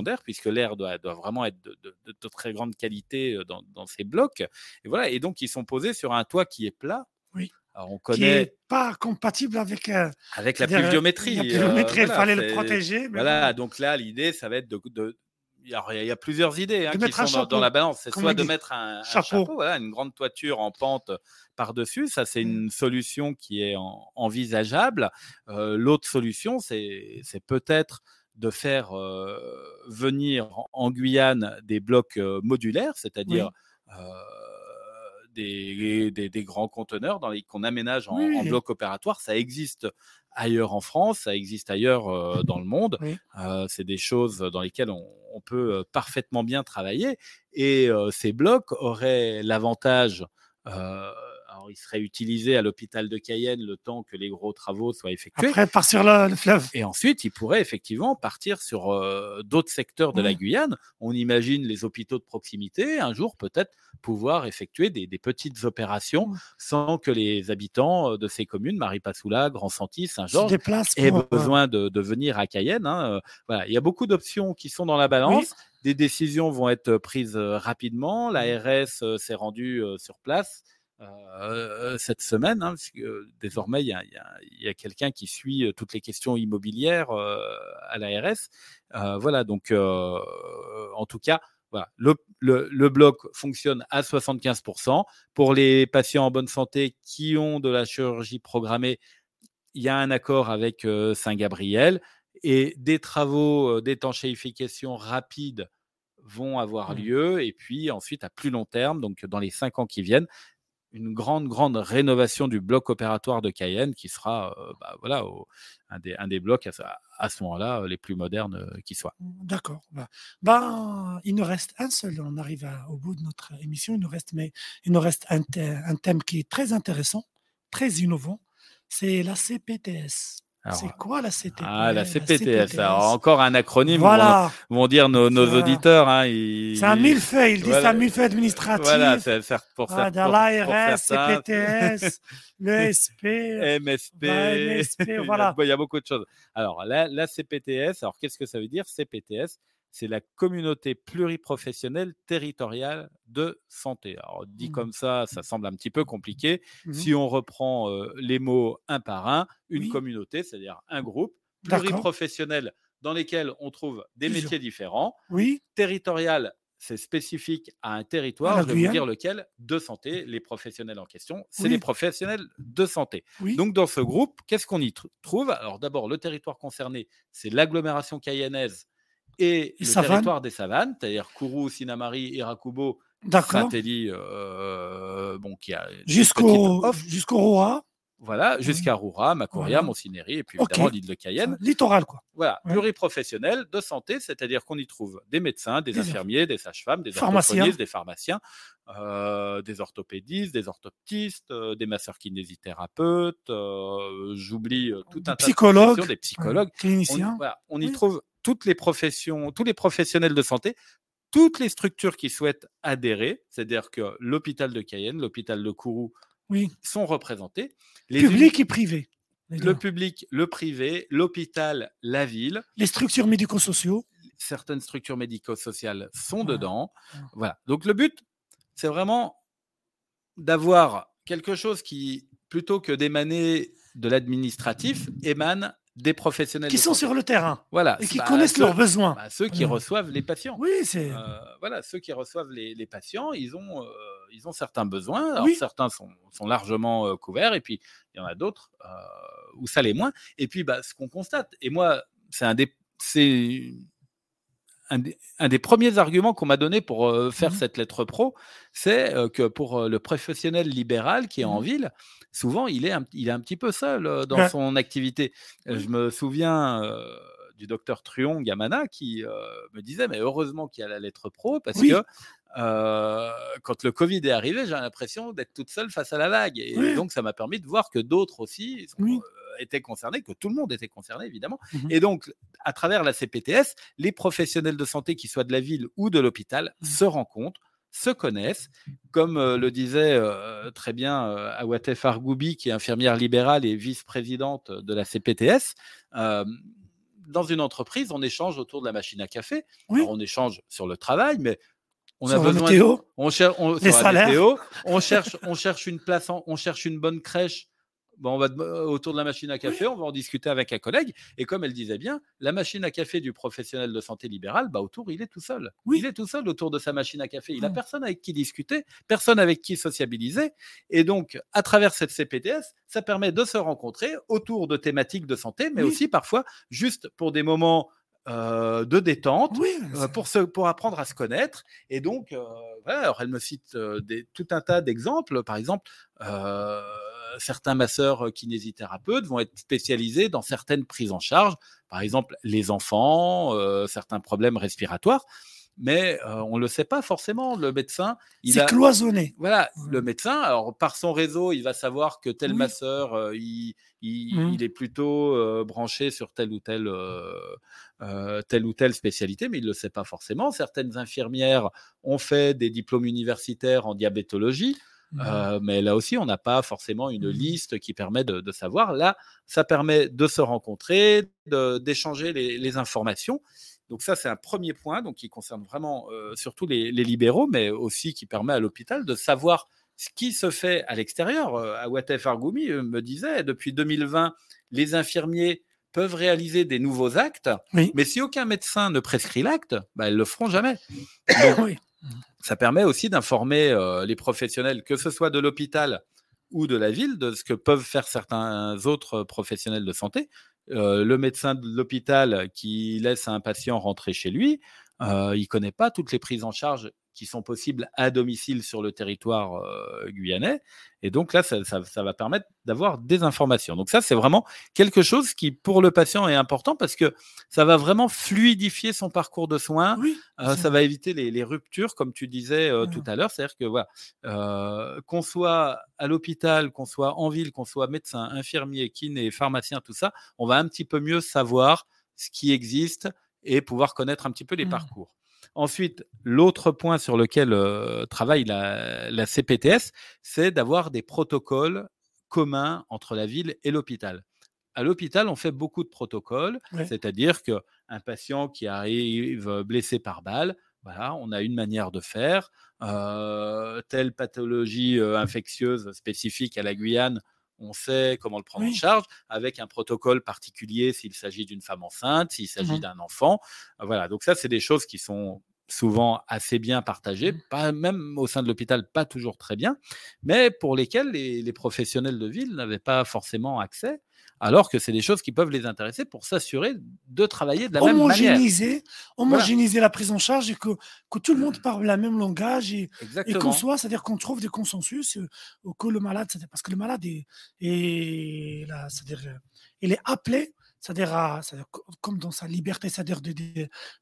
d'air, puisque l'air doit, doit, vraiment être de, très grande qualité dans, dans, ces blocs. Et voilà, et donc ils sont posés sur un toit qui est plat.
Oui. Alors on connaît. Qui n'est pas compatible avec.
avec la pluviométrie. La
pluviométrie, il fallait le protéger.
voilà, donc là, l'idée, ça va être de, il y, a plusieurs idées hein, qui sont dans, la balance. C'est soit de mettre un, chapeau, voilà, une grande toiture en pente par-dessus. Ça, c'est mmh. une solution qui est envisageable. Euh, l'autre solution, c'est peut-être de faire euh, venir en, Guyane des blocs euh, modulaires, c'est-à-dire des, des, grands conteneurs qu'on aménage en, en, bloc opératoire. Ça existe ailleurs en France, ça existe ailleurs dans le monde. c'est des choses dans lesquelles on, on peut parfaitement bien travailler. Et ces blocs auraient l'avantage il serait utilisé à l'hôpital de Cayenne le temps que les gros travaux soient effectués.
Après, partir le, le fleuve.
Et ensuite, il pourrait effectivement partir sur euh, d'autres secteurs de la Guyane. On imagine les hôpitaux de proximité, un jour peut-être pouvoir effectuer des, petites opérations sans que les habitants euh, de ces communes, Marie-Passoula, Grand-Santis, Saint-Georges, aient besoin de, venir à Cayenne. Hein. Euh, voilà. Il y a beaucoup d'options qui sont dans la balance. Des décisions vont être prises rapidement. L'ARS s'est rendue sur place. Euh, cette semaine, hein, parce que désormais il y a, quelqu'un qui suit toutes les questions immobilières à l'ARS. voilà, donc en tout cas, voilà, le, le, bloc fonctionne à 75%. Pour les patients en bonne santé qui ont de la chirurgie programmée, il y a un accord avec Saint-Gabriel et des travaux d'étanchéification rapide vont avoir mmh. lieu. Et puis ensuite, à plus long terme, donc dans les cinq ans qui viennent, une grande, grande rénovation du bloc opératoire de Cayenne qui sera euh, bah, voilà, un, des, un, des, blocs à, ce moment-là les plus modernes euh, qui soient.
D'accord. Bah, ben, il nous reste un seul, on arrive au bout de notre émission, il nous reste, mais il nous reste un, un thème qui est très intéressant, très innovant, c'est la CPTS. C'est quoi la CPTS
Ah, la CPTS. Alors, encore un acronyme, voilà. vont, dire nos, nos auditeurs. Hein,
C'est un millefeuille, ils disent c'est un millefeuille administratif. Voilà, c'est
pour
ça. Dans l'ARS, CPTS, l'ESP,
MSP, voilà. Il y a beaucoup de choses. Alors, la, la CPTS, alors qu'est-ce que ça veut dire CPTS c'est la communauté pluriprofessionnelle territoriale de santé. Alors, dit mmh. comme ça, ça semble un petit peu compliqué. Mmh si on reprend les mots un par un, une communauté, c'est-à-dire un groupe pluriprofessionnel dans lesquels on trouve des métiers différents.
Oui.
Territorial, c'est spécifique à un territoire, je vais vous dire lequel, de santé. Les professionnels en question, c'est les professionnels de santé. Donc, dans ce groupe, qu'est-ce qu'on y trouve? Alors, d'abord, le territoire concerné, c'est l'agglomération cayennaise et, le territoire des savanes, c'est-à-dire Kourou, Sinamari, Irakubo, Saint-Élie, euh, bon, qui a
jusqu'au jusqu'au Roa.
Voilà, jusqu'à Roura, Macoria, voilà. et puis évidemment l'île de Cayenne.
Littoral, quoi.
Voilà, pluriprofessionnel de santé, c'est-à-dire qu'on y trouve des médecins, des infirmiers, des sages-femmes, des orthophonistes, des pharmaciens, euh, des orthopédistes, des orthoptistes, euh, des masseurs kinésithérapeutes, euh, j'oublie tout un tas
de
des psychologues.
Cliniciens.
On, voilà, on y trouve toutes les professions, tous les professionnels de santé, toutes les structures qui souhaitent adhérer, c'est-à-dire que l'hôpital de Cayenne, l'hôpital de Kourou,
oui.
sont représentés.
Les public et privé.
Le public, le privé, l'hôpital, la ville.
Les structures médico-sociaux.
Certaines structures médico-sociales sont dedans. Voilà. Donc le but, c'est vraiment d'avoir quelque chose qui, plutôt que d'émaner de l'administratif, émane des professionnels
qui sont sur le terrain
voilà
et qui bah, connaissent leurs besoins.
bah, ceux qui reçoivent les patients.
Oui c'est
euh, voilà ceux qui reçoivent les, patients ils ont euh, ils ont certains besoins. Alors, certains sont, sont largement euh, couverts et puis il y en a d'autres où ça l'est moins. Et puis bah, ce qu'on constate et moi c'est un des c'est un des, premiers arguments qu'on m'a donné pour faire mmh. cette lettre pro, c'est que pour le professionnel libéral qui est en mmh. ville, souvent il est un, il est un petit peu seul dans son activité. Je me souviens du docteur Truong Gamana qui me disait mais heureusement qu'il y a la lettre pro parce que quand le Covid est arrivé, j'ai l'impression d'être toute seule face à la vague. Et donc, ça m'a permis de voir que d'autres aussi étaient concernés, que tout le monde était concerné, évidemment. Mmh et donc, à travers la CPTS, les professionnels de santé, qui soient de la ville ou de l'hôpital, mmh. se rencontrent se connaissent, comme le disait très bien Awatef Argoubi, qui est infirmière libérale et vice-présidente de la CPTS dans une entreprise, on échange autour de la machine à café. on échange sur le travail, mais on a besoin. on, cherche, on, on cherche, on cherche une place, on cherche une bonne crèche on va euh, autour de la machine à café, on va en discuter avec un collègue. Et comme elle disait bien, la machine à café du professionnel de santé libérale, bah, autour, il est tout seul. Oui. Il est tout seul autour de sa machine à café. Il n'a personne avec qui discuter, personne avec qui sociabiliser. Et donc, à travers cette CPTS, ça permet de se rencontrer autour de thématiques de santé, mais aussi parfois juste pour des moments euh, de détente euh, pour, se, pour apprendre à se connaître. Et donc, alors elle me cite des, tout un tas d'exemples. Par exemple, certains masseurs kinésithérapeutes vont être spécialisés dans certaines prises en charge, par exemple les enfants, certains problèmes respiratoires mais on ne le sait pas forcément. Le médecin,
il est cloisonné.
Voilà, le médecin, alors par son réseau, il va savoir que tel masseur, il, mmh. il, est plutôt branché sur telle ou telle, telle ou telle spécialité, mais il ne le sait pas forcément. Certaines infirmières ont fait des diplômes universitaires en diabétologie. Mmh. mais là aussi, on n'a pas forcément une mmh. liste qui permet de, savoir. Là, ça permet de se rencontrer, d'échanger les, informations. Donc ça, c'est un premier point donc, qui concerne vraiment surtout les, libéraux, mais aussi qui permet à l'hôpital de savoir ce qui se fait à l'extérieur. Awatef Argoumi me disait, depuis 2020, les infirmiers peuvent réaliser des nouveaux actes, mais si aucun médecin ne prescrit l'acte, bah, ils ne le feront jamais. oui ça permet aussi d'informer euh, les professionnels, que ce soit de l'hôpital ou de la ville, de ce que peuvent faire certains autres professionnels de santé. Euh, le médecin de l'hôpital qui laisse un patient rentrer chez lui, euh, il ne connaît pas toutes les prises en charge qui sont possibles à domicile sur le territoire euh, guyanais. Et donc là, ça, va permettre d'avoir des informations. Donc ça, c'est vraiment quelque chose qui, pour le patient, est important parce que ça va vraiment fluidifier son parcours de soins. Euh, ça va éviter les, ruptures, comme tu disais euh, tout à l'heure. C'est-à-dire que voilà, qu'on soit à l'hôpital, qu'on soit en ville, qu'on soit médecin, infirmier, kiné, pharmacien, tout ça, on va un petit peu mieux savoir ce qui existe et pouvoir connaître un petit peu les mmh. parcours. Ensuite, l'autre point sur lequel euh, travaille la, CPTS, c'est d'avoir des protocoles communs entre la ville et l'hôpital. À l'hôpital, on fait beaucoup de protocoles, c'est-à-dire qu'un patient qui arrive blessé par balle, voilà, on a une manière de faire. Euh, telle pathologie euh, infectieuse spécifique à la Guyane, on sait comment le prendre en charge, avec un protocole particulier s'il s'agit d'une femme enceinte, s'il s'agit mmh d'un enfant. Voilà, donc ça, c'est des choses qui sont souvent assez bien partagées, mmh. pas, même au sein de l'hôpital, pas toujours très bien, mais pour lesquelles les professionnels de ville n'avaient pas forcément accès alors que c'est des choses qui peuvent les intéresser pour s'assurer de travailler de la même manière.
Homogénéiser la prise en charge et que, que tout le monde parle le même langage et, et qu'on soit, c'est-à-dire qu'on trouve des consensus, euh, que le malade, parce que le malade est, est, c'est-à-dire, euh, il est appelé c'est-à-dire, comme dans sa liberté, c'est-à-dire de,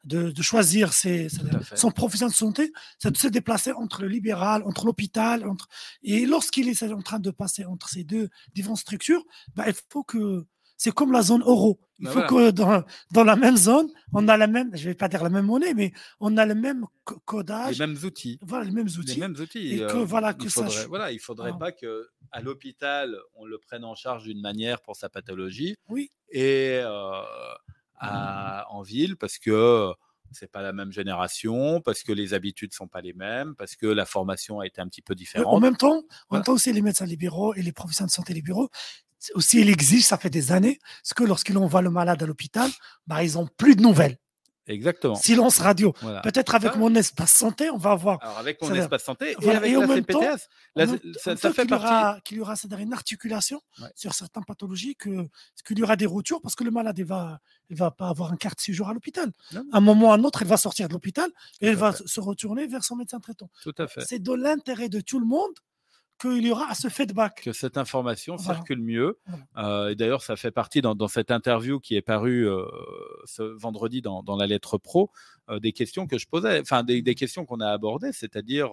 de, de, choisir ses, son profession de santé, c'est de se déplacer entre le libéral, entre l'hôpital, entre... et lorsqu'il est en train de passer entre ces deux différentes structures, bah, il faut que c'est comme la zone euro. Il bah faut que dans, dans, la même zone, on a la même, je vais pas dire la même monnaie, mais on a le même codage.
Les mêmes outils.
Voilà, les mêmes outils.
Les mêmes outils.
Et que, euh, voilà, que
il
faudrait,
ça... voilà, il faudrait ah. pas que à l'hôpital, on le prenne en charge d'une manière pour sa pathologie.
Oui.
Et euh, à, en ville, parce que c'est pas la même génération, parce que les habitudes sont pas les mêmes, parce que la formation a été un petit peu différente.
En même temps, en même temps aussi les médecins libéraux et les professionnels de santé libéraux, aussi, il existe, ça fait des années, parce que lorsqu'ils envoient le malade à l'hôpital, bah, ils n'ont plus de nouvelles.
Exactement.
Silence radio. Peut-être avec mon espace santé, on va avoir.
Alors avec mon espace santé et avec la CPTS,
ça, fait partie. Qu'il y aura, une articulation sur certaines pathologies, que qu'il y aura des routures parce que le malade il va, il va pas avoir un carte séjour à l'hôpital. À un moment ou à un autre, il va sortir de l'hôpital et il va se retourner vers son médecin traitant.
Tout à fait.
C'est de l'intérêt de tout le monde qu'il y aura ce feedback.
Que cette information circule mieux. Euh, et d'ailleurs, ça fait partie dans, cette interview qui est parue euh, ce vendredi dans, la lettre pro, des questions que je posais, enfin des, questions qu'on a abordées, c'est-à-dire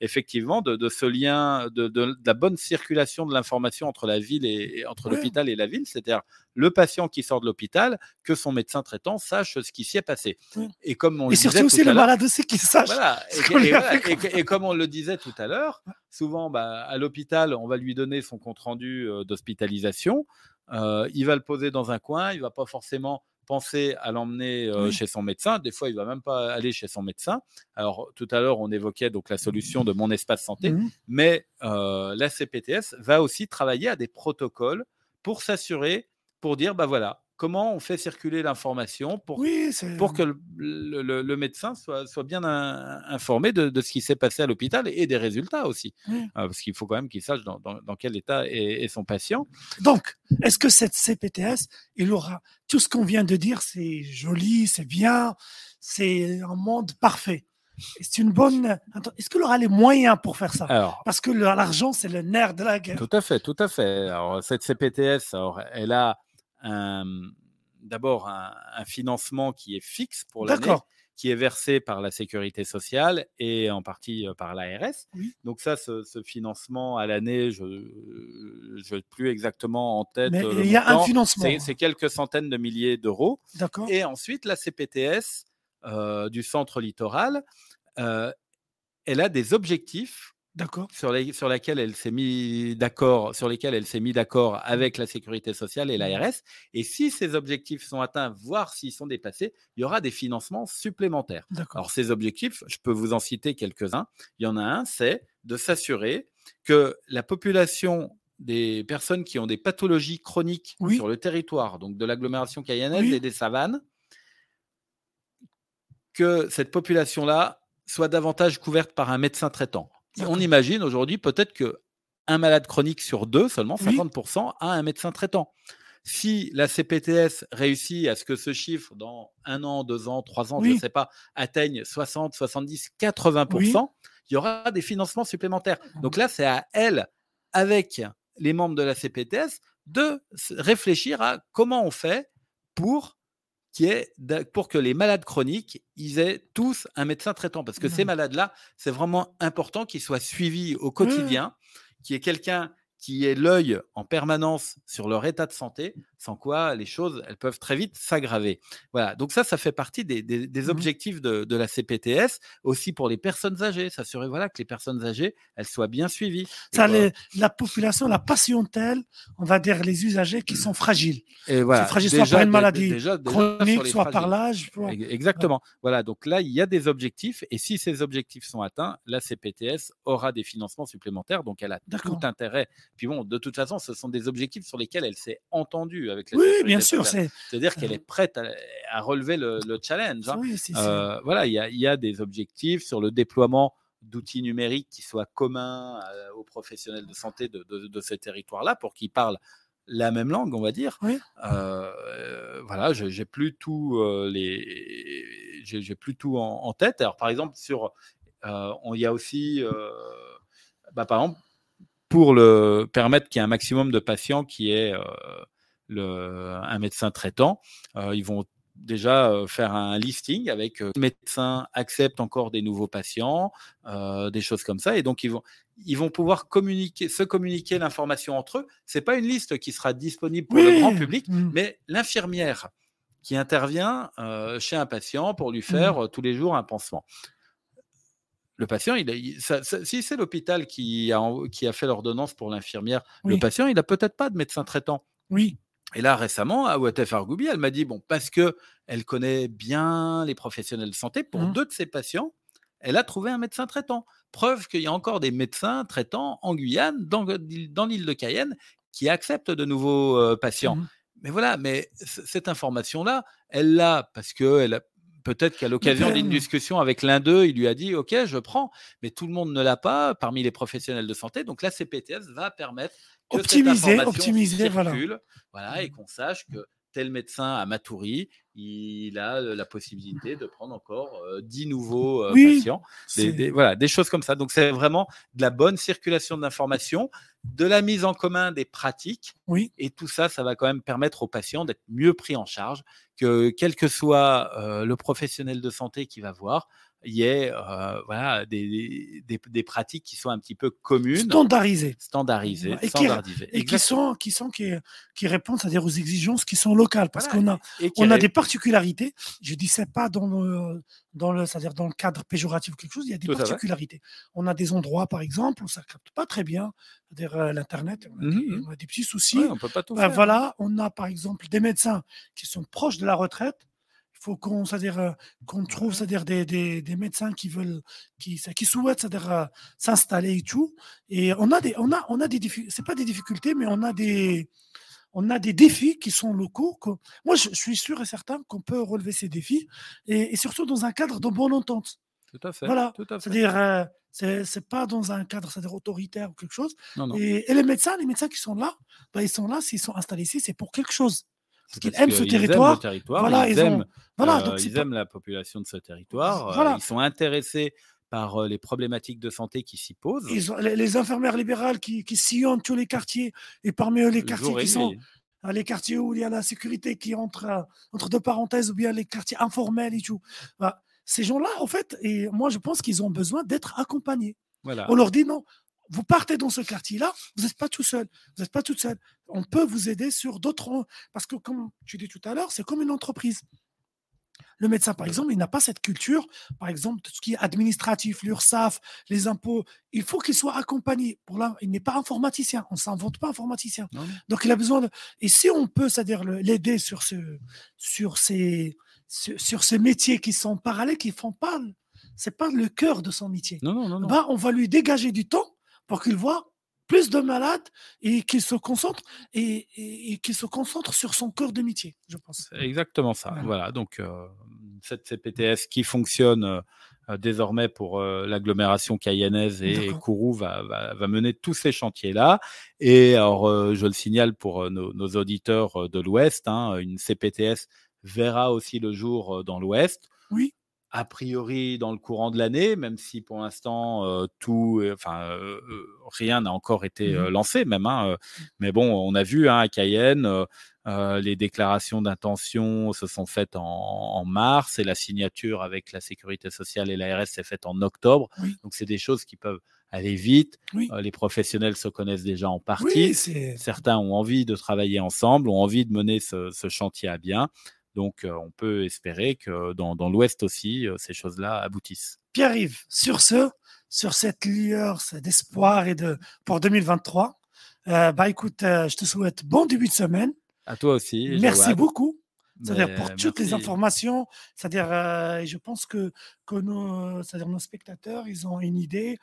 effectivement de, ce lien, de, la bonne circulation de l'information entre la ville et, entre l'hôpital et la ville, c'est-à-dire le patient qui sort de l'hôpital, que son médecin traitant sache ce qui s'y est passé.
Et comme on et surtout aussi le malade aussi qui sache.
Et, comme on le disait tout à l'heure, souvent bah, à l'hôpital, on va lui donner son compte rendu euh, d'hospitalisation. Euh, il va le poser dans un coin, il va pas forcément penser à l'emmener euh, chez son médecin. Des fois, il va même pas aller chez son médecin. Alors, tout à l'heure, on évoquait donc la solution de mon espace santé, mmh. mais la CPTS va aussi travailler à des protocoles pour s'assurer pour dire, bah voilà, comment on fait circuler l'information pour, pour que le, médecin soit, soit bien informé de, ce qui s'est passé à l'hôpital et des résultats aussi. Euh, parce qu'il faut quand même qu'il sache dans, quel état est, son patient.
Donc, est-ce que cette CPTS, il aura tout ce qu'on vient de dire, c'est joli, c'est bien, c'est un monde parfait. C'est une bonne. Est-ce qu'il aura les moyens pour faire ça? Parce que l'argent, c'est le nerf de la guerre.
Tout à fait, tout à fait. Alors, cette CPTS, alors, elle a d'abord un, financement qui est fixe pour l'année, qui est versé par la sécurité sociale et en partie par l'ARS. Donc ça, ce, financement à l'année, je n'ai plus exactement en tête.
Mais il y a un financement.
C'est quelques centaines de milliers d'euros. Et ensuite, la CPTS du centre littoral, elle a des objectifs sur, les, sur laquelle elle s'est mis d'accord, sur lesquels elle s'est mis d'accord avec la sécurité sociale et l'ARS. Et si ces objectifs sont atteints, voire s'ils sont dépassés, il y aura des financements supplémentaires. Alors ces objectifs, je peux vous en citer quelques-uns. Il y en a un, c'est de s'assurer que la population des personnes qui ont des pathologies chroniques sur le territoire, donc de l'agglomération cayennaise et des savanes, que cette population-là soit davantage couverte par un médecin traitant. On imagine aujourd'hui peut-être que un malade chronique sur deux, seulement 50%, a un médecin traitant. Si la CPTS réussit à ce que ce chiffre, dans un an, deux ans, trois ans, je ne sais pas, atteigne 60, 70, 80%, il y aura des financements supplémentaires. Donc là, c'est à elle, avec les membres de la CPTS, de réfléchir à comment on fait pour qui est pour que les malades chroniques, ils aient tous un médecin traitant. Parce que ces malades-là, c'est vraiment important qu'ils soient suivis au quotidien, qu'il y ait quelqu'un qui ait l'œil en permanence sur leur état de santé, sans quoi les choses, elles peuvent très vite s'aggraver. Voilà, donc ça, ça fait partie des, mmh objectifs de, la CPTS, aussi pour les personnes âgées, s'assurer voilà, que les personnes âgées, elles soient bien suivies.
Ça, la population, la patientèle, on va dire les usagers qui sont fragiles.
Et voilà,
fragiles soit par une maladie chronique, soit par l'âge.
Exactement. Voilà, donc là, il y a des objectifs, et si ces objectifs sont atteints, la CPTS aura des financements supplémentaires, donc elle a tout intérêt puis bon, de toute façon, ce sont des objectifs sur lesquels elle s'est entendue avec
la Oui, bien sûr.
C'est-à-dire qu'elle est prête à, relever le, challenge. Hein. Euh, voilà, il y, a des objectifs sur le déploiement d'outils numériques qui soient communs euh, aux professionnels de santé de, de, ce territoire-là pour qu'ils parlent la même langue, on va dire. Euh, voilà, j'ai plus tout les, j'ai plus tout en, tête. Alors, par exemple, sur, il y a aussi, bah, par exemple, pour le, permettre qu'il y ait un maximum de patients qui aient euh, le, un médecin traitant. Euh, ils vont déjà euh, faire un listing avec euh, médecins acceptent encore des nouveaux patients, des choses comme ça. Et donc, ils vont, ils vont pouvoir communiquer, se communiquer l'information entre eux. C'est pas une liste qui sera disponible pour le grand public, mmh. mais l'infirmière qui intervient chez un patient pour lui faire mmh. tous les jours un pansement le patient, il, si c'est l'hôpital qui a, qui a fait l'ordonnance pour l'infirmière, le patient, il n'a peut-être pas de médecin traitant.
Oui.
Et là, récemment, à Ouatef Argoubi, elle m'a dit, bon, parce que elle connaît bien les professionnels de santé, pour mmh. deux de ses patients, elle a trouvé un médecin traitant. Preuve qu'il y a encore des médecins traitants en Guyane, dans, dans l'île de Cayenne, qui acceptent de nouveaux euh, patients. Mmh. Mais voilà, mais cette information-là, elle l'a parce qu'elle a Peut-être qu'à l'occasion d'une discussion avec l'un d'eux, il lui a dit OK, je prends, mais tout le monde ne l'a pas parmi les professionnels de santé. Donc la CPTS va permettre que
optimiser, optimiser,
circule, voilà. et mmh. qu'on sache que tel médecin à Matoury, il a la possibilité de prendre encore 10 nouveaux patients. Des, voilà, des choses comme ça. Donc, c'est vraiment de la bonne circulation d'informations, de la mise en commun des pratiques.
Oui.
Et tout ça, ça va quand même permettre aux patients d'être mieux pris en charge, que quel que soit le professionnel de santé qui va voir, il y ait euh, voilà, des, des, des, pratiques qui sont un petit peu communes.
Standardisées.
Standardisées.
Et, standardisées. Qui, et qui, sont, qui, sont, qui, qui répondent c'est-à-dire aux exigences qui sont locales. Parce qu'on a, on a des particularités. Je ne dis ça pas dans le, dans le, c'est-à-dire dans le cadre péjoratif ou quelque chose, il y a des particularités. On a des endroits, par exemple, où ça ne capte pas très bien, c'est-à-dire euh, l'Internet, on, mmh on, a des petits soucis.
on peut pas tout
ben, Voilà, on a par exemple des médecins qui sont proches de la retraite faut qu'on c'est-à-dire euh, qu'on trouve c'est-à-dire des, des, des, médecins qui veulent qui qui souhaitent c'est-à-dire euh, s'installer et tout et on a des on a on a des c'est pas des difficultés mais on a des on a des défis qui sont locaux. moi, je, suis sûr et certain qu'on peut relever ces défis, et, surtout dans un cadre de bonne entente.
Tout à fait.
Voilà. C'est-à-dire, euh, c'est pas dans un cadre c'est-à-dire autoritaire ou quelque chose. Et, les médecins, les médecins qui sont là, bah, ils sont là, s'ils sont installés ici, c'est pour quelque chose. Parce qu'ils aiment ce territoire.
Voilà, ils, aiment, voilà, donc ils aiment la population de ce territoire. Voilà. ils sont intéressés par les problématiques de santé qui s'y posent.
les, infirmières libérales qui, qui, sillonnent tous les quartiers, et parmi eux les quartiers qui sont les quartiers où il y a la sécurité qui entre entre deux parenthèses, ou bien les quartiers informels et tout. Bah, ces gens-là, en fait, et moi je pense qu'ils ont besoin d'être accompagnés.
Voilà.
On leur dit non, vous partez dans ce quartier-là, vous n'êtes pas tout seul, vous n'êtes pas toute seule. On peut vous aider sur d'autres. Parce que, comme tu dis tout à l'heure, c'est comme une entreprise. Le médecin, par exemple, il n'a pas cette culture, par exemple, tout ce qui est administratif, l'URSSAF, les impôts. Il faut qu'il soit accompagné. Pour là, il n'est pas informaticien. On ne s'invente pas informaticien. Donc, il a besoin de. Et si on peut, c'est-à-dire l'aider sur, ce, sur, ces, sur, ces métiers qui sont parallèles, qui font pas. C'est pas le cœur de son métier.
Non, non, non,
bah, on va lui dégager du temps pour qu'il voit plus de malades et qu'il se concentre et, qu'il se concentre sur son cœur de métier, je pense.
Exactement ça. Voilà, donc euh, cette CPTS qui fonctionne euh, désormais pour euh, l'agglomération cayennaise et, Kourou va, va, mener tous ces chantiers-là. Et alors, je le signale pour nos, auditeurs de l'Ouest, hein, une CPTS verra aussi le jour dans l'Ouest.
Oui
a priori dans le courant de l'année, même si pour l'instant tout, enfin rien n'a encore été mmh lancé même. Hein, mais bon, on a vu hein, à Cayenne, les déclarations d'intention se sont faites en, mars et la signature avec la sécurité sociale et l'ARS s'est faite en octobre. Donc c'est des choses qui peuvent aller vite. les professionnels se connaissent déjà en partie. Certains ont envie de travailler ensemble, ont envie de mener ce, ce chantier à bien. Donc, on peut espérer que dans, l'Ouest aussi, ces choses-là aboutissent.
Pierre-Yves, sur ce, sur cette lueur d'espoir et de pour 2023, bah écoute, je te souhaite bon début de semaine.
À toi aussi.
Merci beaucoup. C'est-à-dire pour toutes les informations, c'est-à-dire, je pense que, que nos, nos spectateurs, ils ont une idée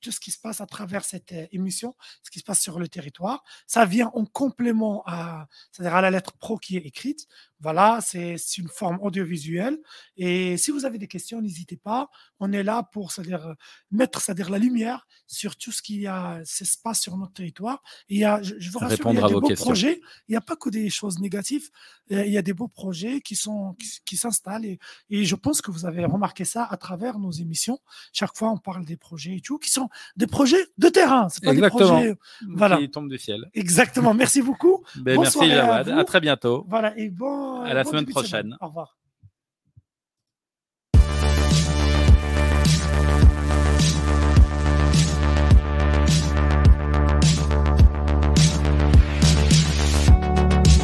tout ce qui se passe à travers cette euh, émission, ce qui se passe sur le territoire. Ça vient en complément à, c'est-à-dire à la lettre pro qui est écrite. Voilà, c'est une forme audiovisuelle. Et si vous avez des questions, n'hésitez pas. On est là pour c'est-à-dire, mettre c'est-à-dire, la lumière sur tout ce qui a, se passe sur notre territoire. Et il y a, je, vous rassure, il y a des beaux projets. Il n'y a pas que des choses négatives. Euh, il y a des beaux projets qui sont qui, s'installent. Et, et, je pense que vous avez remarqué ça à travers nos émissions. Chaque fois, on parle des projets et tout, qui sont des projets de terrain. C'est pas
Exactement.
des projets
voilà. qui tombent du ciel.
Exactement. Merci beaucoup.
Ben, merci, Jawad. À, à, très bientôt.
Voilà. Et bon.
À la semaine prochaine.
Au revoir.